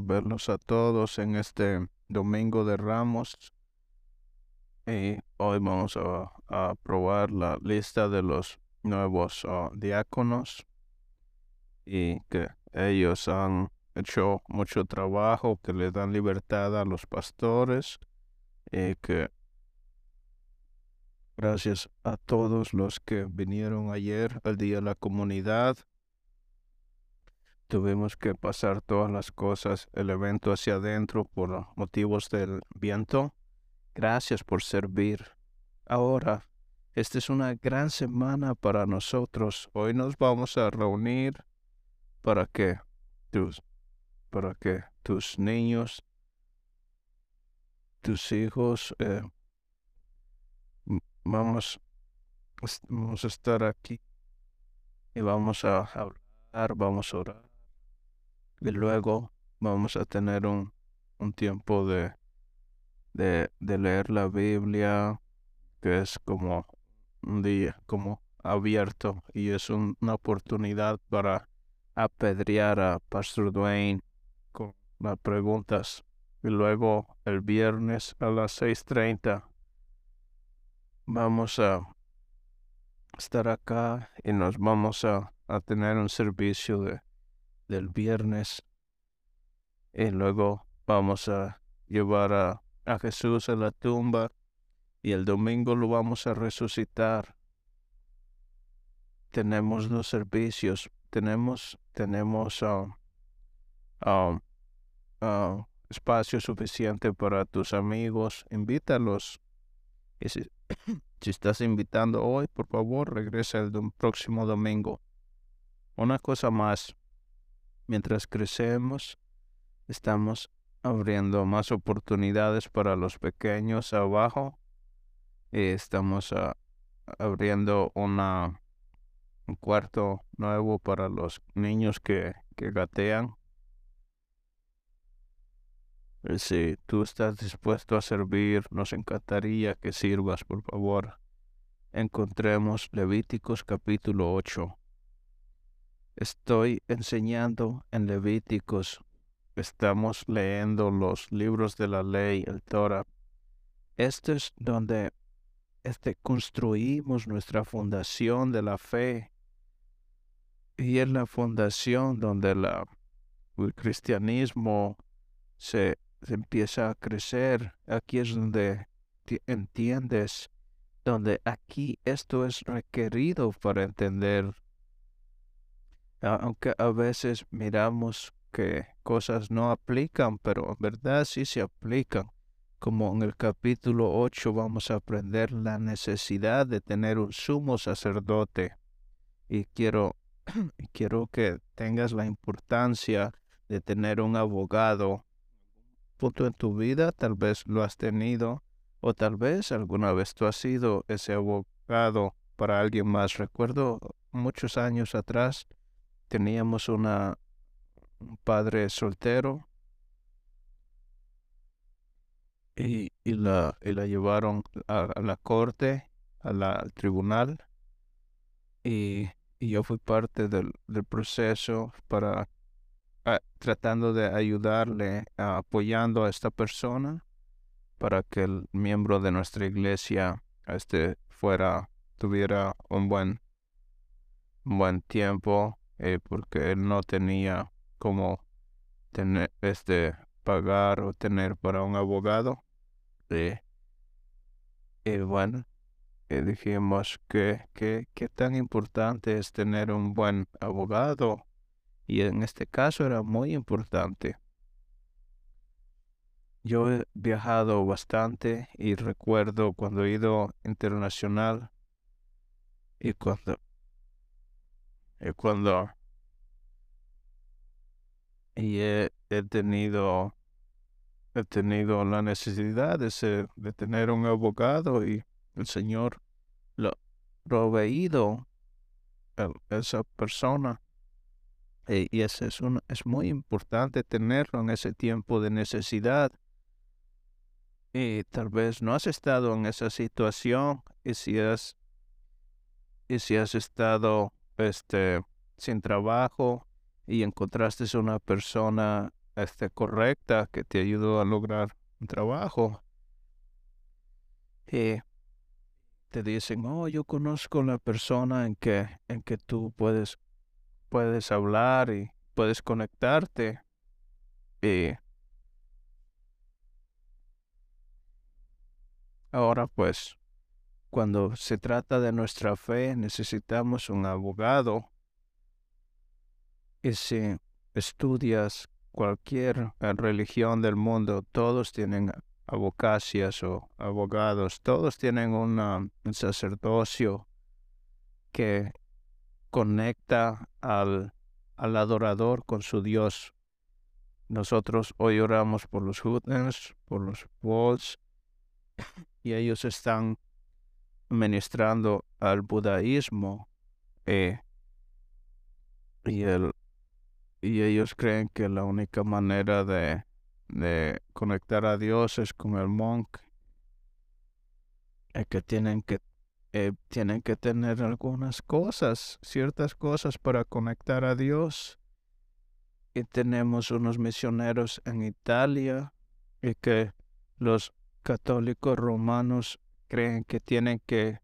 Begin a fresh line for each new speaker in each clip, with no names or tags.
verlos a todos en este Domingo de Ramos. Y hoy vamos a, a probar la lista de los nuevos ah, diáconos y que ellos han hecho mucho trabajo, que le dan libertad a los pastores y que gracias a todos los que vinieron ayer al Día de la Comunidad tuvimos que pasar todas las cosas, el evento hacia adentro por motivos del viento. Gracias por servir. Ahora, esta es una gran semana para nosotros. Hoy nos vamos a reunir para que tus, para que tus niños, tus hijos, eh, vamos, vamos a estar aquí y vamos a hablar, vamos a orar y luego vamos a tener un, un tiempo de, de, de leer la Biblia, que es como un día, como abierto, y es una oportunidad para apedrear a Pastor Dwayne con las preguntas. Y luego el viernes a las 6.30 vamos a estar acá y nos vamos a, a tener un servicio de del viernes y luego vamos a llevar a, a Jesús a la tumba y el domingo lo vamos a resucitar. Tenemos los servicios, tenemos, tenemos uh, uh, uh, espacio suficiente para tus amigos, invítalos. Y si, si estás invitando hoy, por favor, regresa el próximo domingo. Una cosa más, Mientras crecemos, estamos abriendo más oportunidades para los pequeños abajo. Y estamos ah, abriendo una, un cuarto nuevo para los niños que, que gatean. Eh, si tú estás dispuesto a servir, nos encantaría que sirvas, por favor. Encontremos Levíticos capítulo 8. Estoy enseñando en Levíticos. Estamos leyendo los libros de la ley, el Torah. Este es donde este, construimos nuestra fundación de la fe. Y es la fundación donde la, el cristianismo se, se empieza a crecer. Aquí es donde entiendes, donde aquí esto es requerido para entender aunque a veces miramos que cosas no aplican, pero en verdad sí se aplican. Como en el capítulo 8 vamos a aprender la necesidad de tener un sumo sacerdote. Y quiero, quiero que tengas la importancia de tener un abogado. Punto en tu vida, tal vez lo has tenido, o tal vez alguna vez tú has sido ese abogado para alguien más. Recuerdo muchos años atrás, teníamos una, un padre soltero. Y, y, la, y la llevaron a, la corte, al tribunal, y, y, yo fui parte del, del proceso para tratando de ayudarle, apoyando a esta persona para que el miembro de nuestra iglesia este fuera tuviera un buen un buen tiempo eh, porque él no tenía como tener este pagar o tener para un abogado eh, y bueno eh, dijimos que, que, que tan importante es tener un buen abogado y en este caso era muy importante. Yo he viajado bastante y recuerdo cuando he ido internacional y cuando y cuando y he, tenido he tenido la necesidad de de tener un abogado y el Señor lo proveído a esa persona. Y, y es, es, es muy importante tenerlo en ese tiempo de necesidad. Y tal vez no has estado en esa situación y si has y si has estado este, sin trabajo y encontraste una persona este, correcta que te ayudó a lograr un trabajo. Y te dicen, oh, yo conozco la persona en que, en que tú puedes, puedes hablar y puedes conectarte. Y ahora pues, cuando se trata de nuestra fe, necesitamos un abogado. Y si estudias cualquier eh, religión del mundo, todos tienen abocacias o abogados, todos tienen un sacerdocio que conecta al, al adorador con su Dios. Nosotros hoy oramos por los Hutners, por los Walls, y ellos están ministrando al budaísmo eh, y, el, y ellos creen que la única manera de de conectar a Dios es con el monk. Es que tienen que eh, tienen que tener algunas cosas, ciertas cosas para conectar a Dios. Y tenemos unos misioneros en Italia y que los católicos romanos creen que tienen que,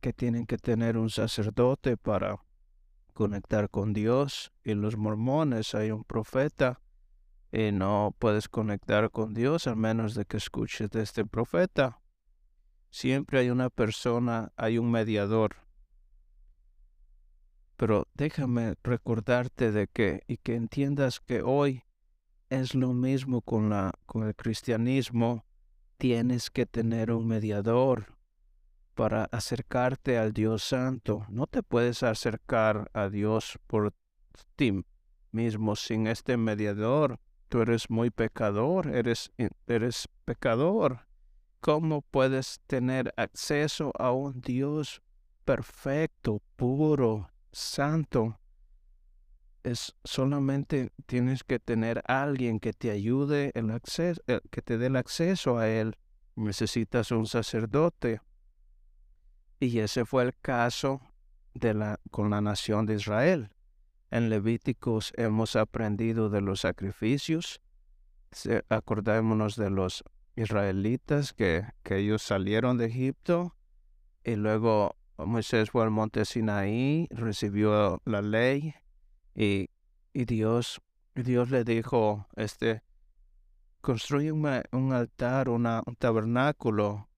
que tienen que tener un sacerdote para conectar con Dios. Y los mormones hay un profeta y no puedes conectar con Dios al menos de que escuches de este profeta. Siempre hay una persona, hay un mediador. Pero déjame recordarte de que y que entiendas que hoy es lo mismo con la con el cristianismo. Tienes que tener un mediador para acercarte al Dios Santo. No te puedes acercar a Dios por ti mismo sin este mediador tú eres muy pecador, eres, eres pecador. ¿Cómo puedes tener acceso a un Dios perfecto, puro, santo? Es solamente tienes que tener alguien que te ayude el acceso, que te dé el acceso a él. Necesitas un sacerdote. Y ese fue el caso de la, con la nación de Israel. En Levíticos hemos aprendido de los sacrificios. Acordémonos de los israelitas que, que ellos salieron de Egipto y luego Moisés fue al monte Sinaí, recibió la ley y, y Dios, Dios le dijo, este, construye un, altar, una, un tabernáculo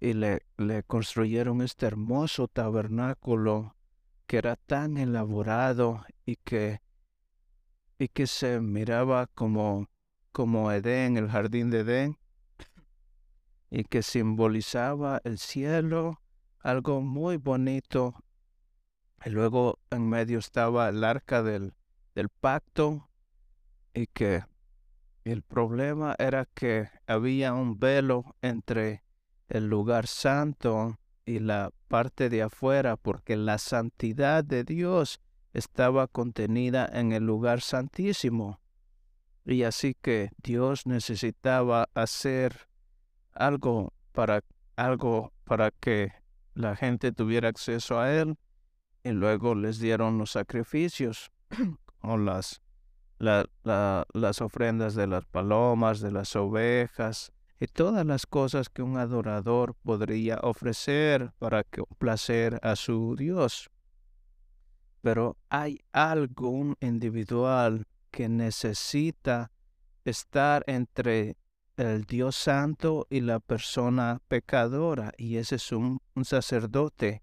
y le, le construyeron este hermoso tabernáculo que era tan elaborado y que, y que se miraba como, como Edén, el jardín de Edén, y que simbolizaba el cielo, algo muy bonito. Y luego en medio estaba el arca del, del pacto y que el problema era que había un velo entre el lugar santo y la parte de afuera, porque la santidad de Dios estaba contenida en el lugar santísimo. Y así que Dios necesitaba hacer algo para algo para que la gente tuviera acceso a él y luego les dieron los sacrificios o las las ofrendas de las palomas, de las ovejas, y todas las cosas que un adorador podría ofrecer para placer a su Dios. Pero hay algo individual que necesita estar entre el Dios santo y la persona pecadora, y ese es un sacerdote,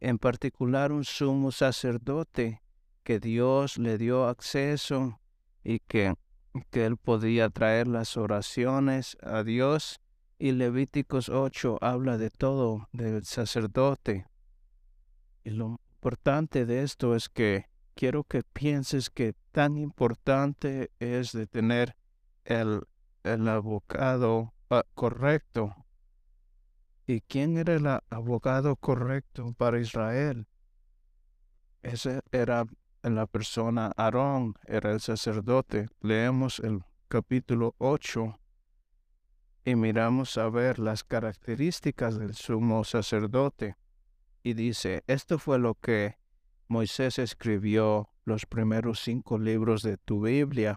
en particular un sumo sacerdote que Dios le dio acceso y que que él podía traer las oraciones a Dios y Levíticos 8 habla de todo, del sacerdote. Y lo importante de esto es que quiero que pienses que tan importante es de tener el, el abogado ah, correcto. ¿Y quién era el abogado correcto para Israel? Ese era la persona Aarón era el sacerdote. Leemos el capítulo 8 y miramos a ver las características del sumo sacerdote. Y dice, esto fue lo que Moisés escribió los primeros cinco libros de tu Biblia.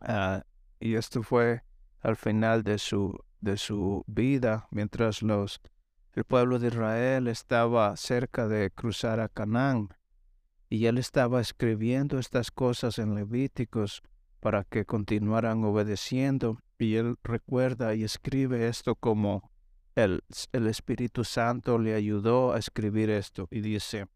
Ah, y esto fue al final de su, de su vida, mientras los, el pueblo de Israel estaba cerca de cruzar a Canaán. Y él estaba escribiendo estas cosas en Levíticos para que continuaran obedeciendo. Y él recuerda y escribe esto como el, el Espíritu Santo le ayudó a escribir esto. Y dice,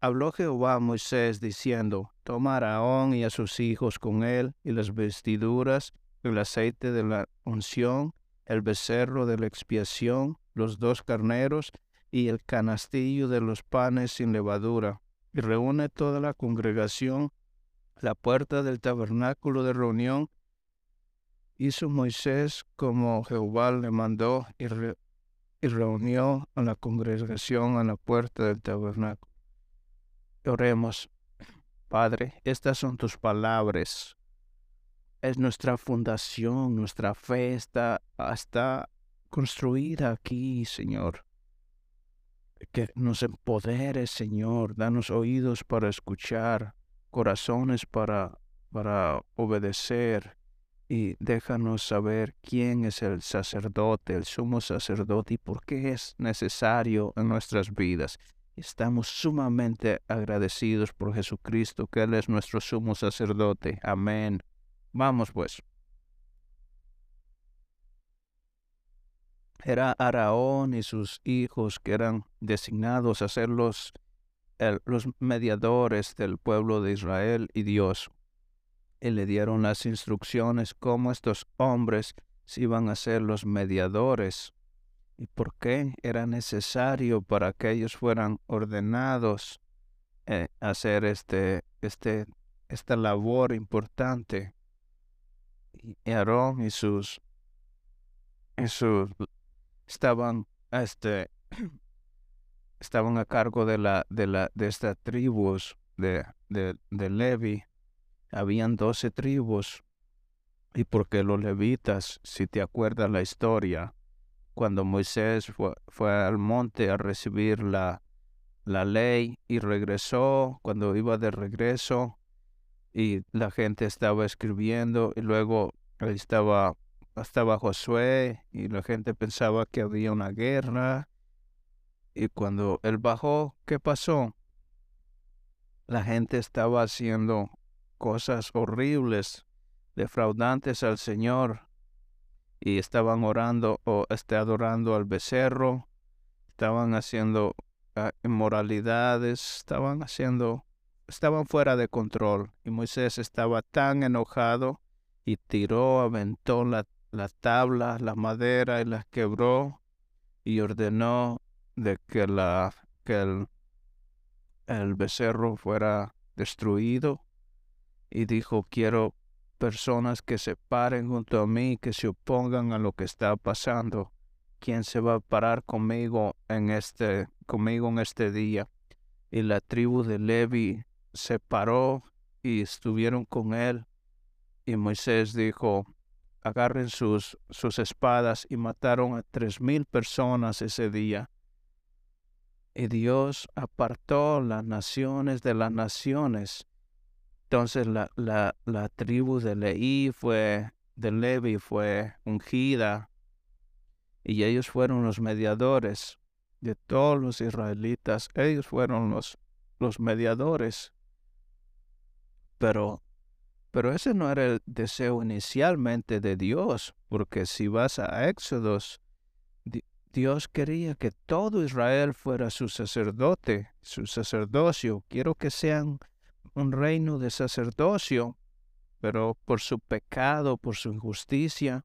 Habló Jehová a Moisés diciendo, Toma a Aarón y a sus hijos con él, y las vestiduras, el aceite de la unción, el becerro de la expiación, los dos carneros, y el canastillo de los panes sin levadura, y reúne toda la congregación la puerta del tabernáculo de reunión. Hizo Moisés como Jehová le mandó y, y reunió a la congregación a la puerta del tabernáculo. Oremos. Padre, estas son tus palabras. Es nuestra fundación, nuestra fe está, está construida aquí, Señor. Que nos empoderes, Señor. Danos oídos para escuchar, corazones para, para obedecer. Y déjanos saber quién es el sacerdote, el sumo sacerdote, y por qué es necesario en nuestras vidas. Estamos sumamente agradecidos por Jesucristo, que Él es nuestro sumo sacerdote. Amén. Vamos pues. Era Araón y sus hijos que eran designados a ser los, los mediadores del pueblo de Israel y Dios. Y le dieron las instrucciones cómo estos hombres se iban a ser los mediadores y por qué era necesario para que ellos fueran ordenados eh, hacer este, este, esta labor importante. Y Aarón y sus, estaban, este, estaban a cargo de la, de la, de estas tribus de, de, de Levi. Habían doce tribus. Y porque los levitas, si te acuerdas la historia, cuando Moisés fue, fue al monte a recibir la, la ley y regresó, cuando iba de regreso y la gente estaba escribiendo y luego estaba, estaba Josué y la gente pensaba que había una guerra y cuando él bajó, ¿qué pasó? La gente estaba haciendo cosas horribles, defraudantes al Señor y estaban orando o este, adorando al becerro, estaban haciendo ah, inmoralidades, estaban haciendo, estaban fuera de control. Y Moisés estaba tan enojado y tiró, aventó la, la tabla, la madera y la quebró y ordenó de que, la, que el, el becerro fuera destruido y dijo quiero personas que se paren junto a mí, que se opongan a lo que está pasando. ¿Quién se va a parar conmigo en este, conmigo en este día? Y la tribu de Levi se paró y estuvieron con él. Y Moisés dijo, agarren sus, sus espadas y mataron a tres mil personas ese día. Y Dios apartó las naciones de las naciones entonces la, la, la tribu de Leí fue, de Levi fue ungida y ellos fueron los mediadores de todos los israelitas. Ellos fueron los, los mediadores. Pero, pero ese no era el deseo inicialmente de Dios, porque si vas a Éxodos, Dios quería que todo Israel fuera su sacerdote, su sacerdocio. Quiero que sean un reino de sacerdocio, pero por su pecado, por su injusticia,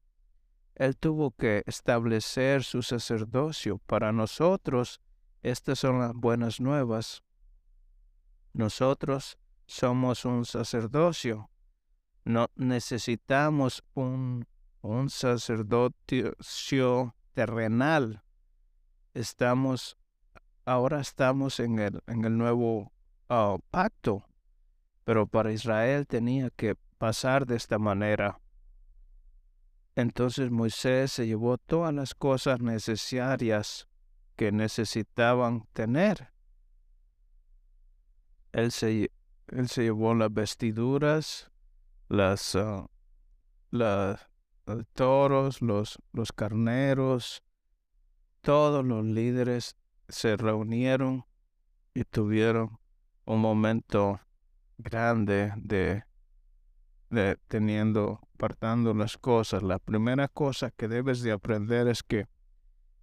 Él tuvo que establecer su sacerdocio. Para nosotros, estas son las buenas nuevas. Nosotros somos un sacerdocio. No necesitamos un, un sacerdocio terrenal. Estamos, ahora estamos en el, en el nuevo ah, pacto pero para Israel tenía que pasar de esta manera. Entonces Moisés se llevó todas las cosas necesarias que necesitaban tener. Él se, él se llevó las vestiduras, las, ah, los toros, los, los carneros, todos los líderes se reunieron y tuvieron un momento grande de, de teniendo, partando las cosas. La primera cosa que debes de aprender es que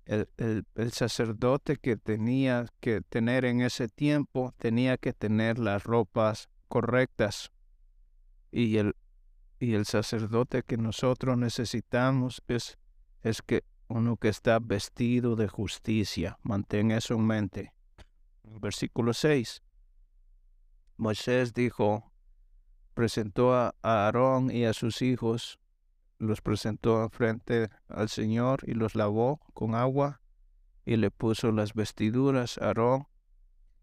el, el, sacerdote que tenía que tener en ese tiempo tenía que tener las ropas correctas. Y el, y el sacerdote que nosotros necesitamos es, es que uno que está vestido de justicia. Mantén eso en mente. Versículo 6. Moisés dijo, presentó a Aarón y a sus hijos, los presentó frente al Señor y los lavó con agua y le puso las vestiduras a Aarón,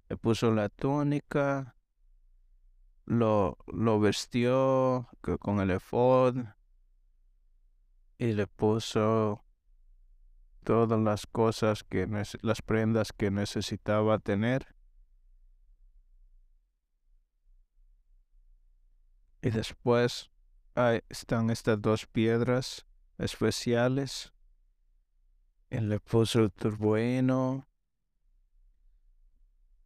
le puso la túnica, lo, lo vestió con el efod y le puso todas las cosas que las prendas que necesitaba tener. Y después están estas dos piedras especiales. Él le puso el turbuino,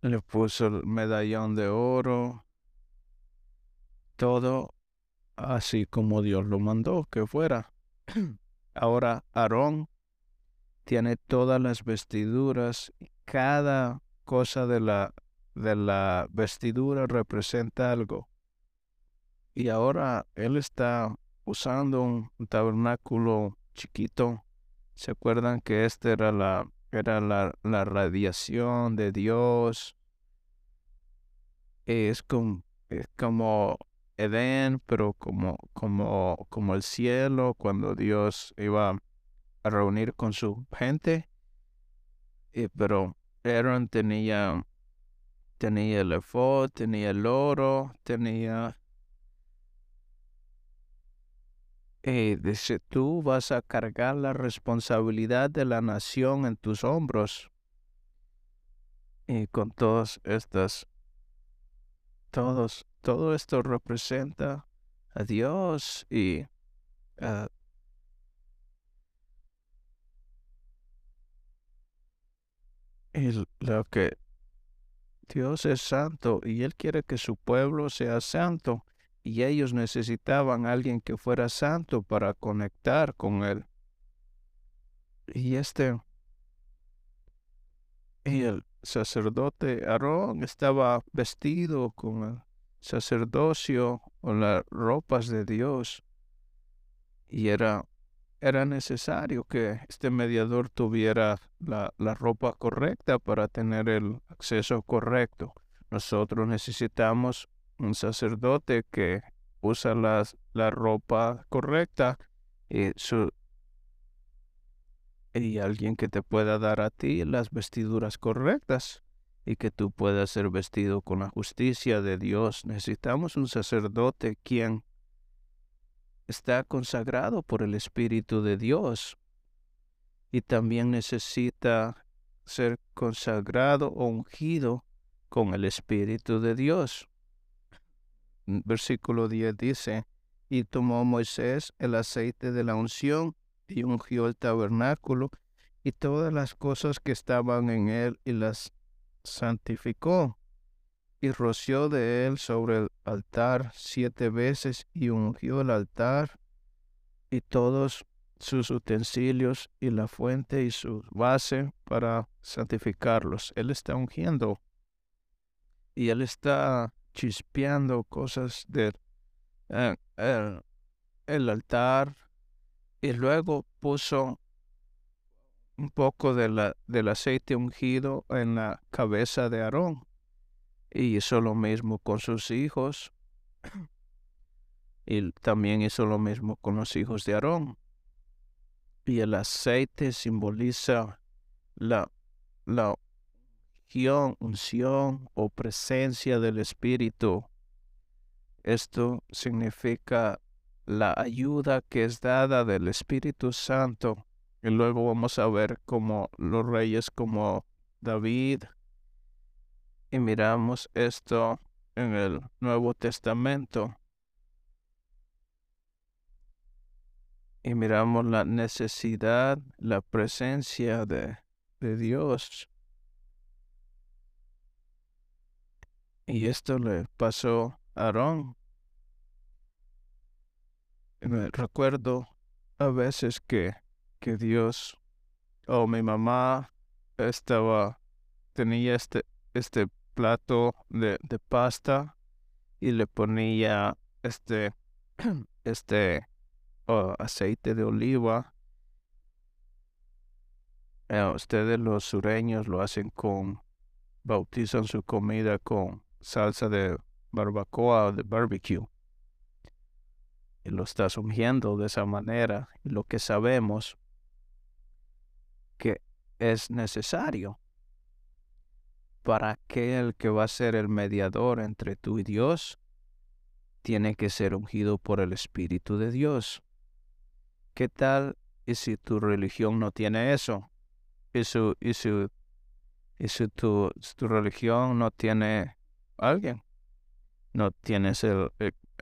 le puso el medallón de oro, todo así como Dios lo mandó que fuera. Ahora Aarón tiene todas las vestiduras, cada cosa de la, de la vestidura representa algo. Y ahora él está usando un tabernáculo chiquito. ¿Se acuerdan que este era la, era la, la radiación de Dios? Es como, es como Edén, pero como, como, como el cielo, cuando Dios iba reunir con su gente. Y, pero Aaron tenía, tenía el efod, tenía el oro, tenía... Y dice, tú vas a cargar la responsabilidad de la nación en tus hombros. Y con todas estas, todos, todo esto representa a Dios y a lo que Dios es santo y Él quiere que su pueblo sea santo y ellos necesitaban a alguien que fuera santo para conectar con Él. Y este, el sacerdote Aarón estaba vestido con el sacerdocio o las ropas de Dios y era era necesario que este mediador tuviera la, la, ropa correcta para tener el acceso correcto. Nosotros necesitamos un sacerdote que usa las, la ropa correcta y, su, y alguien que te pueda dar a ti las vestiduras correctas y que tú puedas ser vestido con la justicia de Dios. Necesitamos un sacerdote quien está consagrado por el Espíritu de Dios y también necesita ser consagrado o ungido con el Espíritu de Dios. Versículo 10 dice, y tomó Moisés el aceite de la unción y ungió el tabernáculo y todas las cosas que estaban en él y las santificó y roció de él sobre el altar siete veces y ungió el altar y todos sus utensilios y la fuente y su base para santificarlos. Él está ungiendo y él está chispeando cosas del eh, altar y luego puso un poco del aceite ungido en la cabeza de Aarón y hizo lo mismo con sus hijos. Y también hizo lo mismo con los hijos de Aarón. Y el aceite simboliza la, la unción, unción o presencia del Espíritu. Esto significa la ayuda que es dada del Espíritu Santo. Y luego vamos a ver cómo los reyes como David, y miramos esto en el Nuevo Testamento. y miramos la necesidad, la presencia de Dios. Y esto le pasó a Aarón. Recuerdo a veces que, que Dios o mi mamá estaba, tenía este, este plato de, de pasta y le ponía este, este aceite de oliva. Eh, ustedes los sureños lo hacen con, bautizan su comida con salsa de barbacoa o de barbecue. Y lo estás ungiendo de esa manera. Y lo que sabemos que es necesario para aquel que va a ser el mediador entre tú y Dios, tiene que ser ungido por el Espíritu de Dios. ¿Qué tal y si tu religión no tiene eso? Y, su, y, y si tu, tu religión no tiene alguien, no tienes el,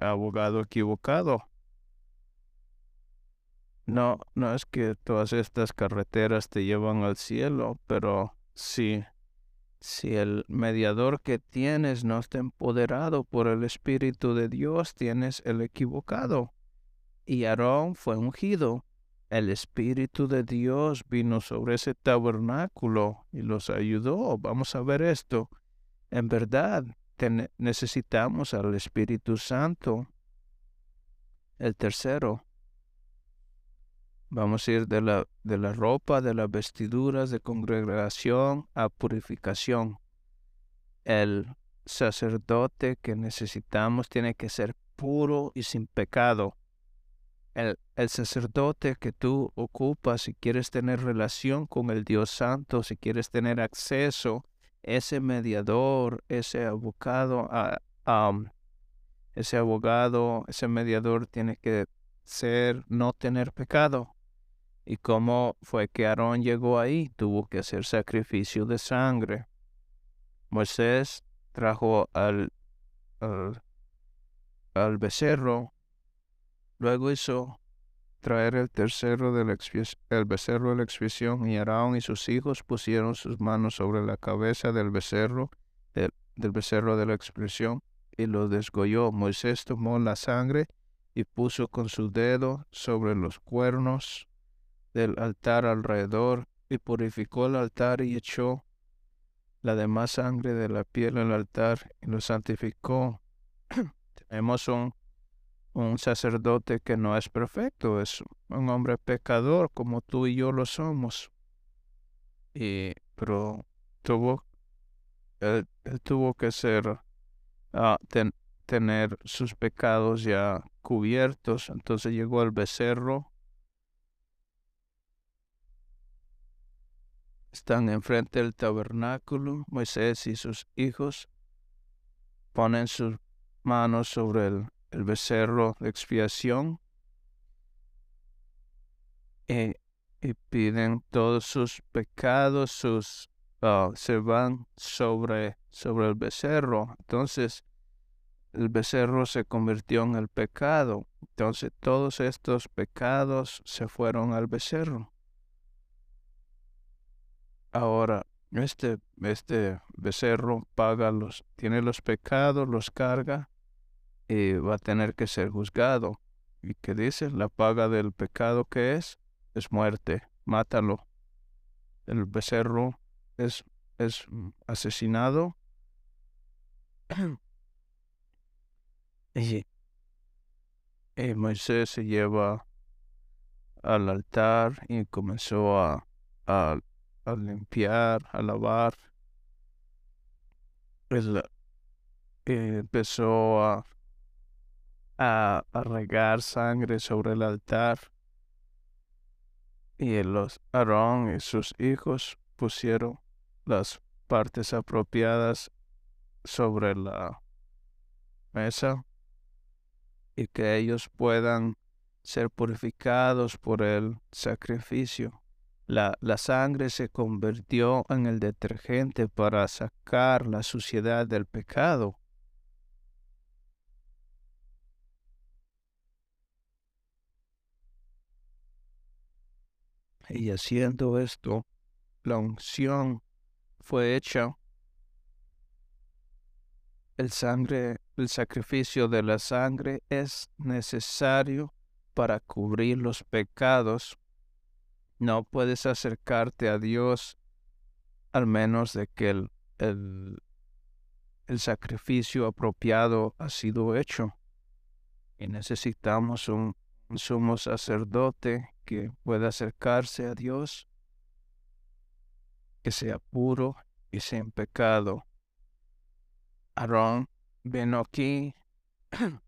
abogado equivocado. No, no es que todas estas carreteras te llevan al cielo, pero si, si el mediador que tienes no está empoderado por el Espíritu de Dios, tienes el equivocado y Aarón fue ungido. El Espíritu de Dios vino sobre ese tabernáculo y los ayudó. Vamos a ver esto. En verdad, necesitamos al Espíritu Santo. El tercero, vamos a ir de la, de la ropa, de las vestiduras de congregación a purificación. El sacerdote que necesitamos tiene que ser puro y sin pecado el, sacerdote que tú ocupas, si quieres tener relación con el Dios Santo, si quieres tener acceso, ese mediador, ese abogado, uh, ese abogado, ese mediador tiene que ser, no tener pecado. ¿Y cómo fue que Aarón llegó ahí? Tuvo que hacer sacrificio de sangre. Moisés trajo al, al, al becerro Luego hizo traer el tercero del el becerro de la expiación, y Aarón y sus hijos pusieron sus manos sobre la cabeza del becerro, del, becerro de la expiación, y lo desgolló. Moisés tomó la sangre y puso con su dedo sobre los cuernos del altar alrededor, y purificó el altar y echó la demás sangre de la piel al altar y lo santificó. Tenemos un un sacerdote que no es perfecto, es un hombre pecador como tú y yo lo somos. Y, pero tuvo, tuvo que ser, ah, tener sus pecados ya cubiertos. Entonces llegó el becerro. Están enfrente del tabernáculo. Moisés y sus hijos ponen sus manos sobre el el becerro de expiación y, piden todos sus pecados, sus ah, se van sobre, sobre el becerro. Entonces, el becerro se convirtió en el pecado. Entonces, todos estos pecados se fueron al becerro. Ahora, este, este becerro paga los, tiene los pecados, los carga y va a tener que ser juzgado. ¿Y qué dice? La paga del pecado que es, es muerte. Mátalo. El becerro es, es asesinado. y, Moisés se lleva al altar y comenzó a, a, limpiar, a lavar. empezó a a, regar sangre sobre el altar. Y los Aarón y sus hijos pusieron las partes apropiadas sobre la mesa y que ellos puedan ser purificados por el sacrificio. La, la, sangre se convirtió en el detergente para sacar la suciedad del pecado. Y haciendo esto, la unción fue hecha. El sangre, el sacrificio de la sangre es necesario para cubrir los pecados. No puedes acercarte a Dios al menos de que el, el, el sacrificio apropiado ha sido hecho. Y necesitamos un, un sumo sacerdote que pueda acercarse a Dios, que sea puro y sin pecado. Aarón vino aquí.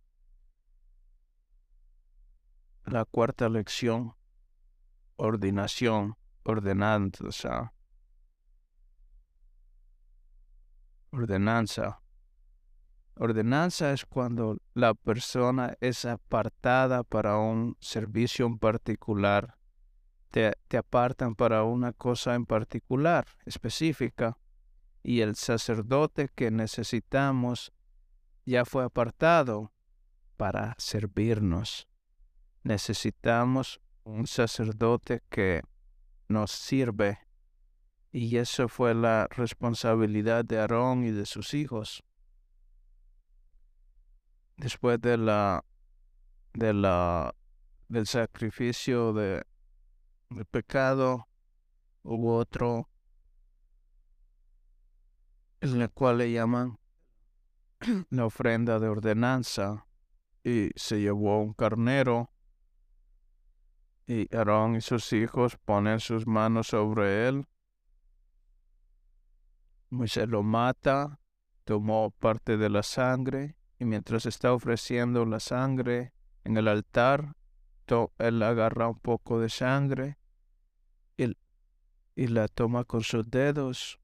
La cuarta lección, ordinación, ordenanza. Ordenanza. Ordenanza es cuando la persona es apartada para un servicio en particular. Te, te, apartan para una cosa en particular, específica, y el sacerdote que necesitamos ya fue apartado para servirnos. Necesitamos un sacerdote que nos sirve y eso fue la responsabilidad de Aarón y de sus hijos. Después de la, de la, del sacrificio de, del pecado, hubo otro en el cual le llaman la ofrenda de ordenanza y se llevó un carnero y Aarón y sus hijos ponen sus manos sobre él Moisés lo mata, tomó parte de la sangre y mientras está ofreciendo la sangre en el altar, él agarra un poco de sangre y, y la toma con sus dedos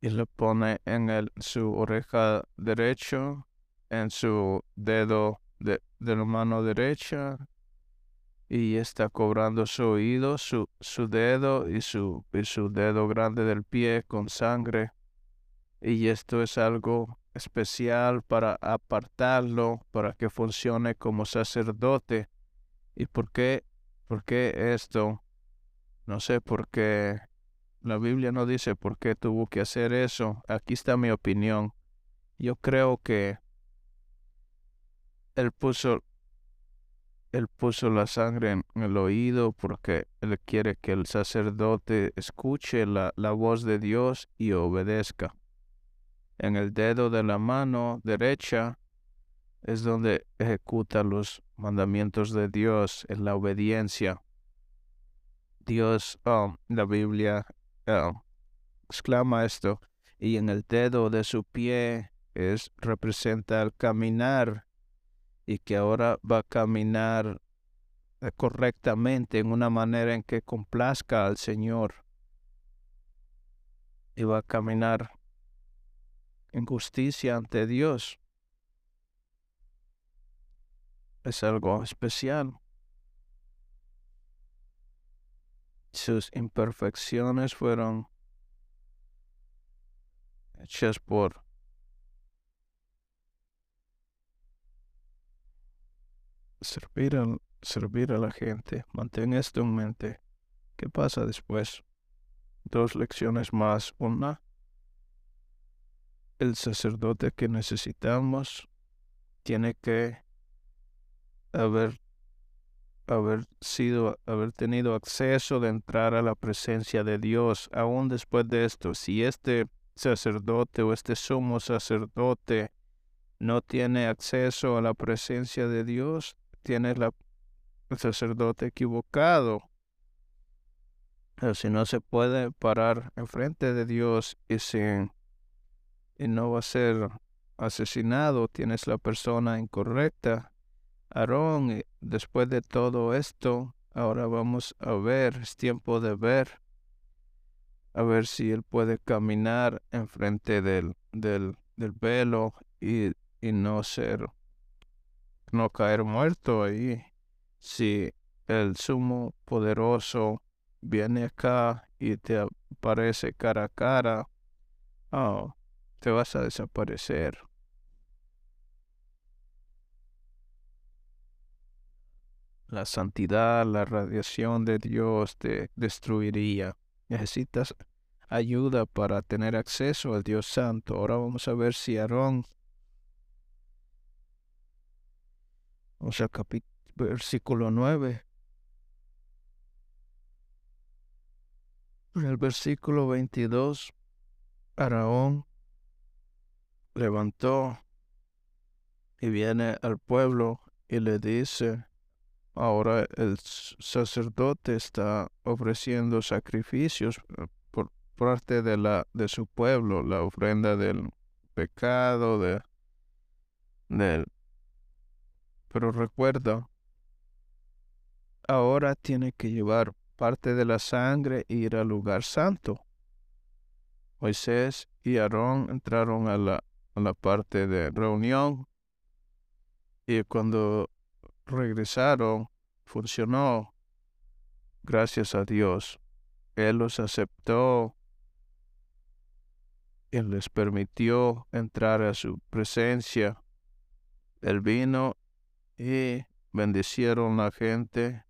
y lo pone en el, su oreja derecha, en su dedo de, de la mano derecha y está cobrando su oído, su, su dedo y su, y su dedo grande del pie con sangre. Y esto es algo especial para apartarlo, para que funcione como sacerdote. ¿Y por qué? ¿Por qué esto? No sé por qué. La Biblia no dice por qué tuvo que hacer eso. Aquí está mi opinión. Yo creo que él puso él puso la sangre en el oído porque Él quiere que el sacerdote escuche la, la, voz de Dios y obedezca. En el dedo de la mano derecha es donde ejecuta los mandamientos de Dios en la obediencia. Dios, um, la Biblia um, exclama esto, y en el dedo de su pie es representa el caminar y que ahora va a caminar eh, correctamente en una manera en que complazca al Señor y va a caminar en justicia ante Dios. Es algo especial. Sus imperfecciones fueron hechas por servir a, servir a la gente. Mantén esto en mente. ¿Qué pasa después? Dos lecciones más. Una, el sacerdote que necesitamos tiene que haber haber sido, haber tenido acceso de entrar a la presencia de Dios. Aún después de esto, si este sacerdote o este sumo sacerdote no tiene acceso a la presencia de Dios, tienes la, el sacerdote equivocado. Pero si no se puede parar enfrente de Dios y, sin, y no va a ser asesinado, tienes la persona incorrecta. Aarón, después de todo esto, ahora vamos a ver, es tiempo de ver, a ver si él puede caminar enfrente del, del, del velo y, y no ser no caer muerto ahí. Si el sumo poderoso viene acá y te aparece cara a cara, oh, te vas a desaparecer. la santidad, la radiación de Dios te destruiría. Necesitas ayuda para tener acceso al Dios Santo. Ahora vamos a ver si Aarón, vamos al versículo 9. En el versículo 22, Aarón levantó y viene al pueblo y le dice, ahora el sacerdote está ofreciendo sacrificios eh, por parte de la de su pueblo, la ofrenda del pecado de del pero recuerda ahora tiene que llevar parte de la sangre e ir al lugar santo. Moisés y Aarón entraron a la, la parte de reunión y cuando regresaron, funcionó. Gracias a Dios. Él los aceptó. Él les permitió entrar a su presencia. Él vino y bendicieron la gente.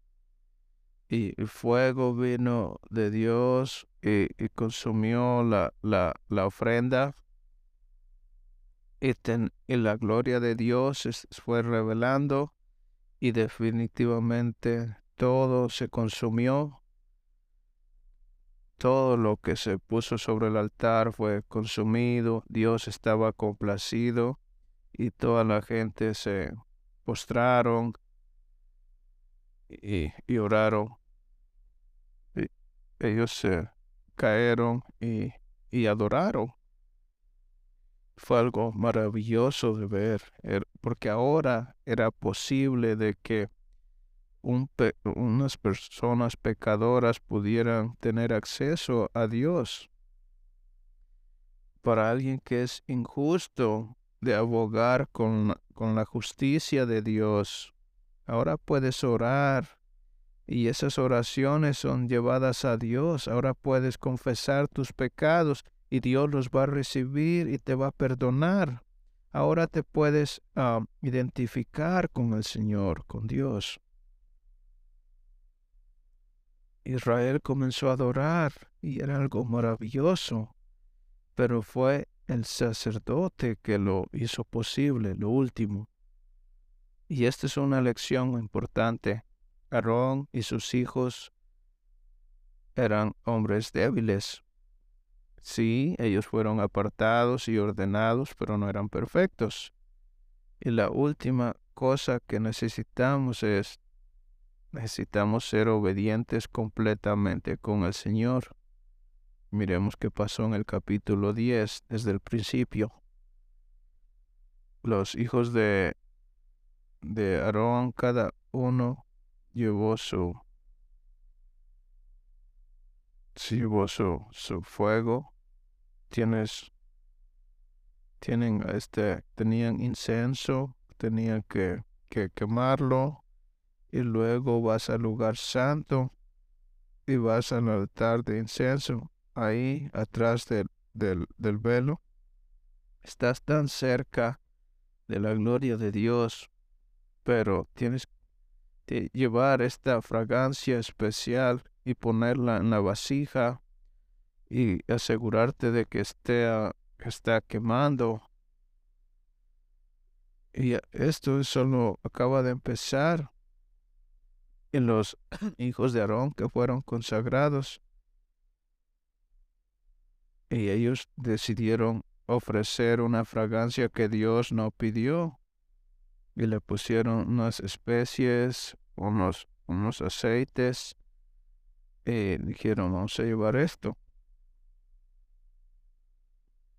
Y el fuego vino de Dios y, consumió la, la, la ofrenda y, la gloria de Dios fue revelando y definitivamente todo se consumió. Todo lo que se puso sobre el altar fue consumido, Dios estaba complacido y toda la gente se postraron y, oraron. ellos se cayeron y, y adoraron fue algo maravilloso de ver, er, porque ahora era posible de que unas personas pecadoras pudieran tener acceso a Dios. Para alguien que es injusto de abogar con, con la justicia de Dios, ahora puedes orar y esas oraciones son llevadas a Dios. Ahora puedes confesar tus pecados y Dios los va a recibir y te va a perdonar. Ahora te puedes ah, identificar con el Señor, con Dios. Israel comenzó a adorar y era algo maravilloso, pero fue el sacerdote que lo hizo posible, lo último. Y esta es una lección importante. Aarón y sus hijos eran hombres débiles, Sí, ellos fueron apartados y ordenados, pero no eran perfectos. Y la última cosa que necesitamos es, necesitamos ser obedientes completamente con el Señor. Miremos qué pasó en el capítulo 10 desde el principio. Los hijos de, de Aarón, cada uno llevó su llevó su, su fuego. Tienes, tienen este, tenían incenso, tenían que, que quemarlo y luego vas al lugar santo y vas al altar de incienso ahí atrás del, del, del velo. Estás tan cerca de la gloria de Dios, pero tienes que llevar esta fragancia especial y ponerla en la vasija y asegurarte de que esté está quemando. Y esto solo acaba de empezar en los hijos de Aarón que fueron consagrados. Y ellos decidieron ofrecer una fragancia que Dios no pidió. Y le pusieron unas especies, unos, unos aceites eh, dijeron, vamos a llevar esto.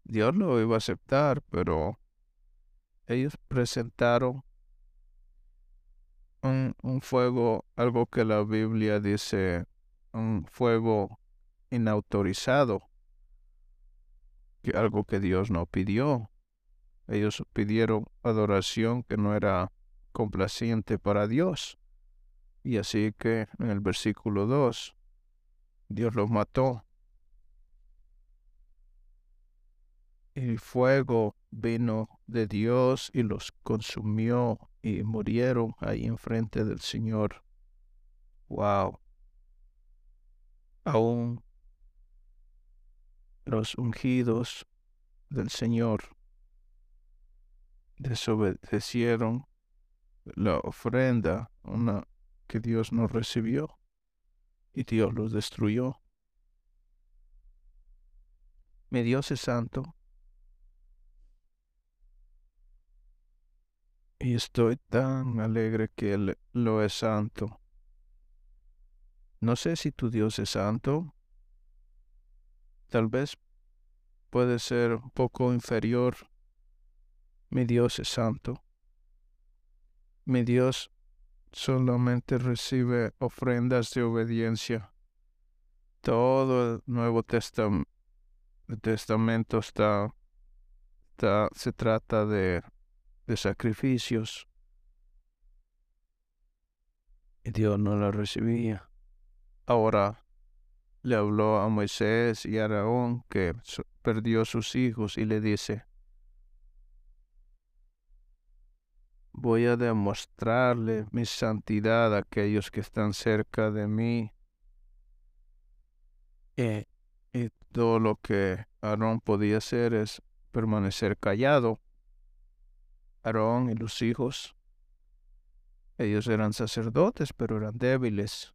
Dios lo iba a aceptar, pero ellos presentaron un, un fuego, algo que la Biblia dice, un fuego inautorizado, algo que Dios no pidió. Ellos pidieron adoración que no era complaciente para Dios. Y así que en el versículo 2 Dios los mató. El fuego vino de Dios y los consumió y murieron ahí enfrente del Señor. wow, aún los ungidos del Señor desobedecieron la ofrenda una que Dios no recibió y Dios los destruyó. Mi Dios es santo y estoy tan alegre que Él lo es santo. No sé si tu Dios es santo. Tal vez puede ser un poco inferior. Mi Dios es santo. Mi Dios solamente recibe ofrendas de obediencia. Todo el Nuevo Testamento, está, está, se trata de, de sacrificios. Y Dios no la recibía. Ahora le habló a Moisés y a Araón que perdió sus hijos y le dice, voy a demostrarle mi santidad a aquellos que están cerca de mí. Y, y todo lo que Aarón podía hacer es permanecer callado. Aarón y los hijos, ellos eran sacerdotes, pero eran débiles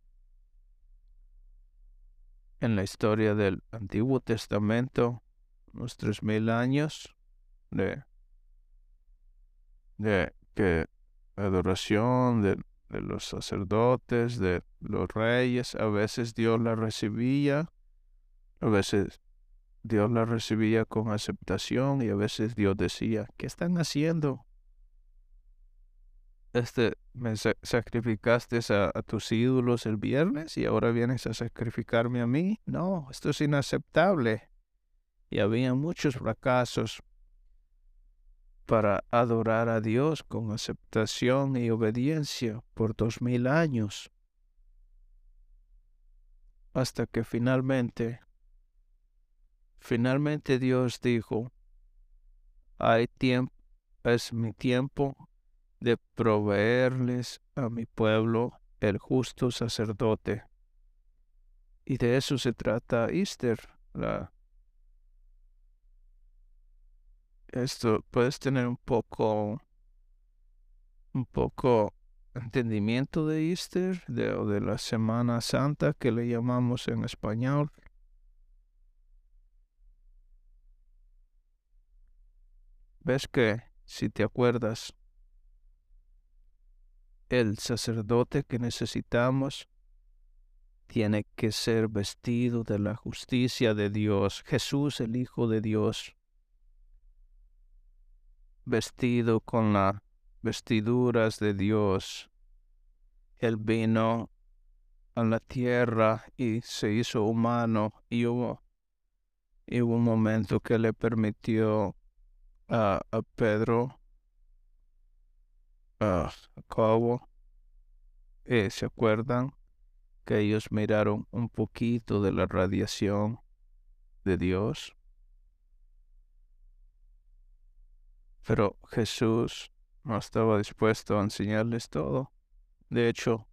en la historia del Antiguo Testamento, unos tres mil años de, de que adoración de, los sacerdotes, de los reyes, a veces Dios la recibía, a veces Dios la recibía con aceptación y a veces Dios decía, ¿qué están haciendo? este, me sacrificaste a, tus ídolos el viernes y ahora vienes a sacrificarme a mí. No, esto es inaceptable. Y había muchos fracasos para adorar a Dios con aceptación y obediencia por dos mil años. Hasta que finalmente, finalmente Dios dijo, hay tiempo, es mi tiempo de proveerles a mi pueblo el justo sacerdote. Y de eso se trata Easter. La... Esto puedes tener un poco, un poco entendimiento de Easter, de, o de la Semana Santa que le llamamos en español. Ves que, si te acuerdas, el sacerdote que necesitamos tiene que ser vestido de la justicia de Dios, Jesús el Hijo de Dios, vestido con las vestiduras de Dios. Él vino a la tierra y se hizo humano y hubo, un momento que le permitió a Pedro uh, cabo, eh, ¿se acuerdan? Que ellos miraron un poquito de la radiación de Dios. Pero Jesús no estaba dispuesto a enseñarles todo. De hecho,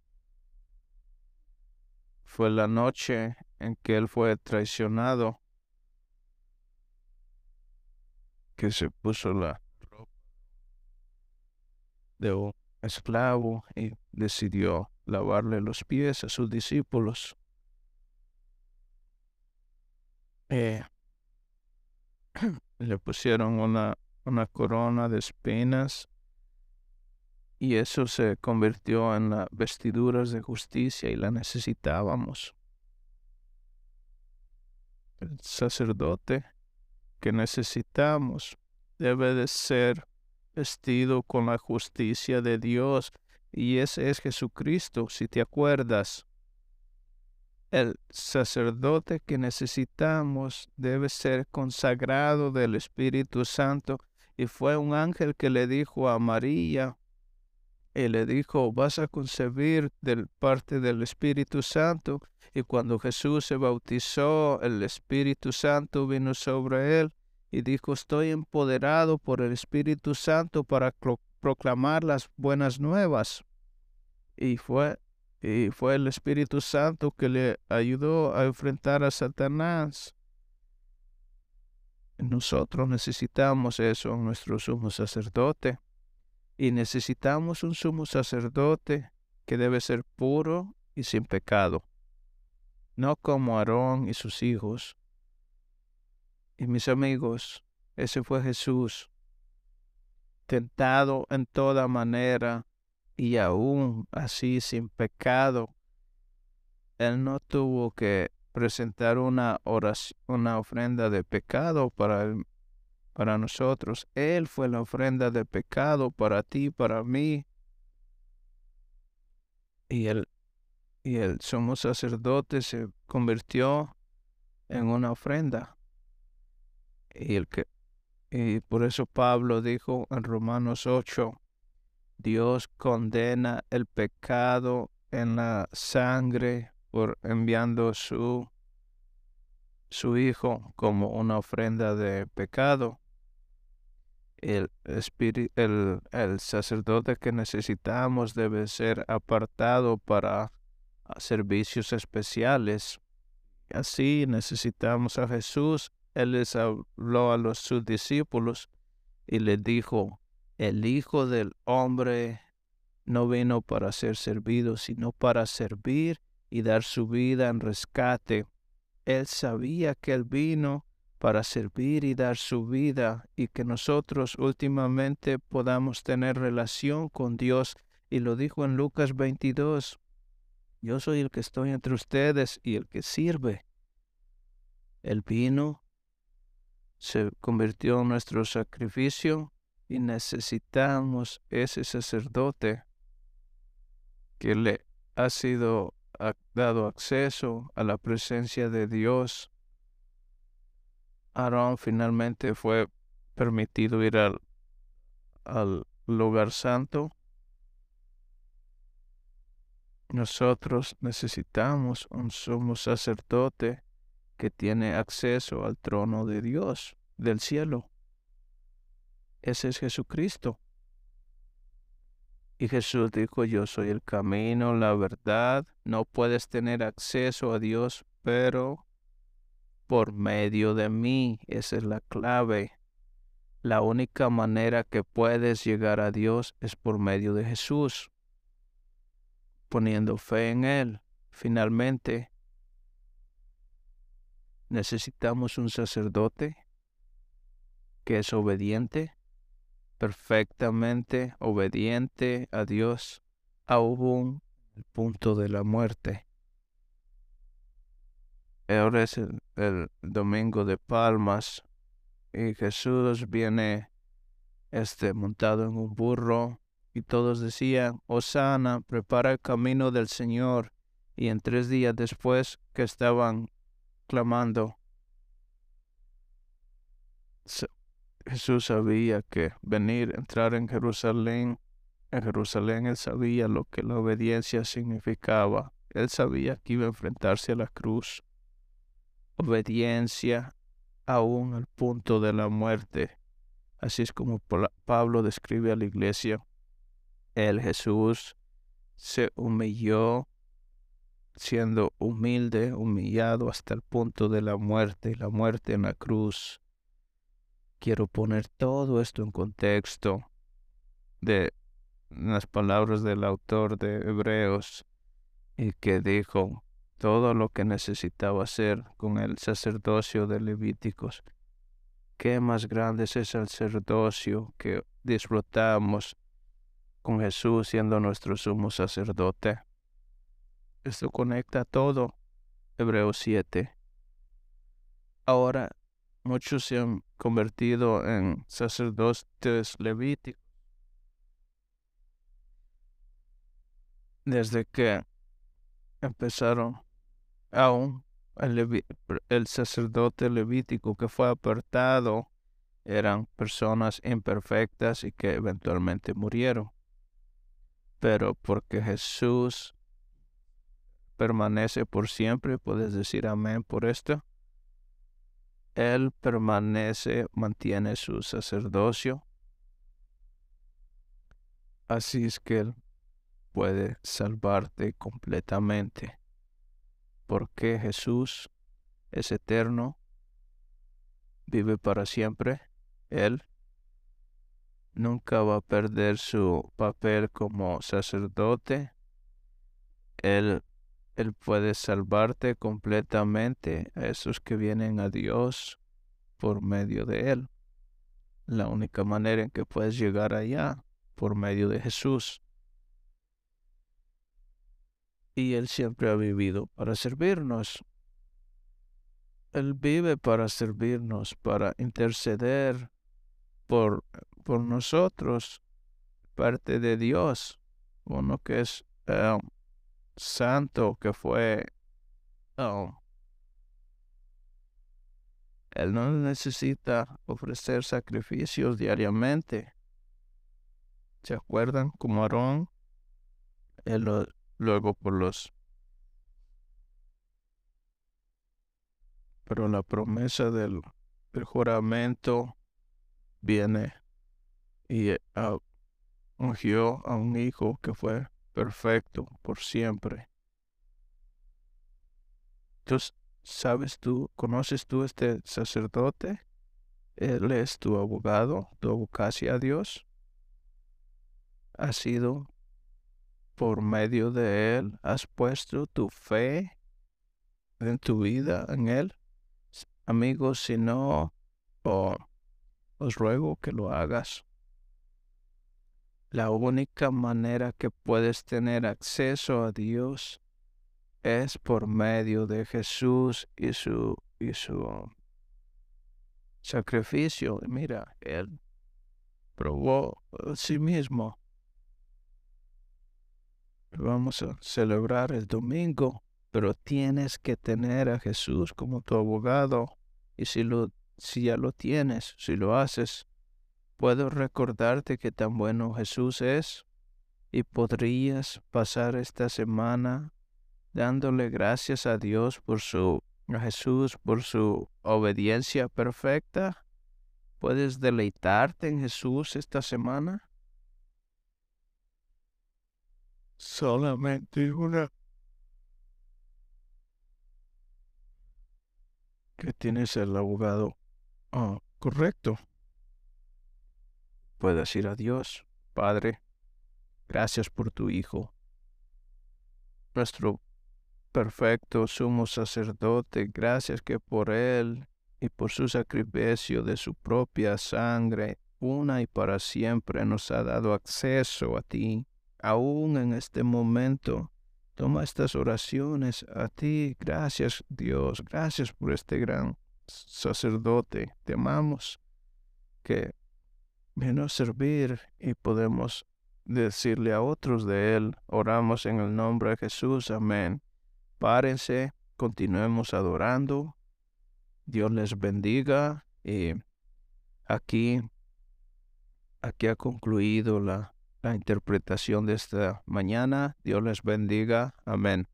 fue la noche en que él fue traicionado que se puso la de un esclavo y decidió lavarle los pies a sus discípulos. Eh, le pusieron una, una corona de espinas y eso se convirtió en vestiduras de justicia y la necesitábamos. El sacerdote que necesitamos debe de ser vestido con la justicia de Dios, y ese es Jesucristo, si te acuerdas. El sacerdote que necesitamos debe ser consagrado del Espíritu Santo, y fue un ángel que le dijo a María, y le dijo, vas a concebir del parte del Espíritu Santo. Y cuando Jesús se bautizó, el Espíritu Santo vino sobre él y dijo, estoy empoderado por el Espíritu Santo para proclamar las buenas nuevas. Y fue, Y fue el Espíritu Santo que le ayudó a enfrentar a Satanás. Nosotros necesitamos eso nuestro sumo sacerdote. Y necesitamos un sumo sacerdote que debe ser puro y sin pecado. No como Aarón y sus hijos. Y mis amigos, ese fue Jesús, tentado en toda manera y aún así sin pecado. Él no tuvo que presentar una oración, una ofrenda de pecado para, para nosotros. Él fue la ofrenda de pecado para ti, para mí. Y el, y el sumo sacerdote se convirtió en una ofrenda. Y, el que, y por eso Pablo dijo en Romanos 8, Dios condena el pecado en la sangre por enviando su, su Hijo como una ofrenda de pecado. El, el, el sacerdote que necesitamos debe ser apartado para servicios especiales. Así necesitamos a Jesús. Él les habló a los sus discípulos y les dijo, el Hijo del Hombre no vino para ser servido, sino para servir y dar su vida en rescate. Él sabía que Él vino para servir y dar su vida y que nosotros últimamente podamos tener relación con Dios. Y lo dijo en Lucas 22, yo soy el que estoy entre ustedes y el que sirve. Él vino, se convirtió en nuestro sacrificio y necesitamos ese sacerdote que le ha sido ha dado acceso a la presencia de Dios. Aarón finalmente fue permitido ir al, al lugar santo. Nosotros necesitamos un sumo sacerdote que tiene acceso al trono de Dios del cielo. Ese es Jesucristo. Y Jesús dijo, yo soy el camino, la verdad. No puedes tener acceso a Dios, pero por medio de mí. Esa es la clave. La única manera que puedes llegar a Dios es por medio de Jesús, poniendo fe en Él. Finalmente, necesitamos un sacerdote que es obediente, perfectamente obediente a Dios aún el punto de la muerte. Ahora es el, domingo de palmas y Jesús viene este montado en un burro y todos decían, Osana, prepara el camino del Señor. Y en tres días después que estaban clamando, Jesús sabía que venir, entrar en Jerusalén, en Jerusalén él sabía lo que la obediencia significaba. Él sabía que iba a enfrentarse a la cruz. Obediencia aún al punto de la muerte. Así es como Pablo describe a la iglesia. El Jesús se humilló siendo humilde, humillado hasta el punto de la muerte, la muerte en la cruz quiero poner todo esto en contexto de las palabras del autor de Hebreos y que dijo todo lo que necesitaba hacer con el sacerdocio de Levíticos. Qué más grande es el sacerdocio que disfrutamos con Jesús siendo nuestro sumo sacerdote. Esto conecta todo. Hebreos 7. Ahora muchos se han convertido en sacerdotes levíticos. Desde que empezaron aún el, sacerdote levítico que fue apartado eran personas imperfectas y que eventualmente murieron. Pero porque Jesús permanece por siempre, puedes decir amén por esto. Él permanece, mantiene su sacerdocio. Así es que puede salvarte completamente. Porque Jesús es eterno, vive para siempre. Él nunca va a perder su papel como sacerdote. Él, él puede salvarte completamente a esos que vienen a Dios por medio de Él. La única manera en que puedes llegar allá por medio de Jesús. Y Él siempre ha vivido para servirnos. Él vive para servirnos, para interceder por, por nosotros, parte de Dios, uno que es um, santo, que fue... Um, él no necesita ofrecer sacrificios diariamente. ¿Se acuerdan? Como Aarón, él luego por los... Pero la promesa del, juramento viene y uh, ungió a un hijo que fue perfecto por siempre. Entonces, ¿sabes tú, conoces tú este sacerdote? Él es tu abogado, tu abogacía a Dios. Ha sido por medio de Él, has puesto tu fe en tu vida en Él. Amigos, si no, oh, os ruego que lo hagas. La única manera que puedes tener acceso a Dios es por medio de Jesús y su, y su sacrificio. Mira, Él probó a sí mismo. vamos a celebrar el domingo, pero tienes que tener a Jesús como tu abogado. Y si lo si ya lo tienes, si lo haces, puedo recordarte que tan bueno Jesús es y podrías pasar esta semana dándole gracias a Dios por su a Jesús por su obediencia perfecta. ¿Puedes deleitarte en Jesús esta semana? Solamente una que tienes el abogado Ah, correcto. Puedes ir a Dios, Padre, gracias por tu Hijo, nuestro perfecto sumo sacerdote, gracias que por Él y por su sacrificio de su propia sangre, una y para siempre nos ha dado acceso a ti, aún en este momento. Toma estas oraciones a ti. Gracias Dios, gracias por este gran sacerdote, te amamos, que vino a servir y podemos decirle a otros de él, oramos en el nombre de Jesús, amén. Párense, continuemos adorando, Dios les bendiga y aquí, aquí ha concluido la, la interpretación de esta mañana, Dios les bendiga, amén.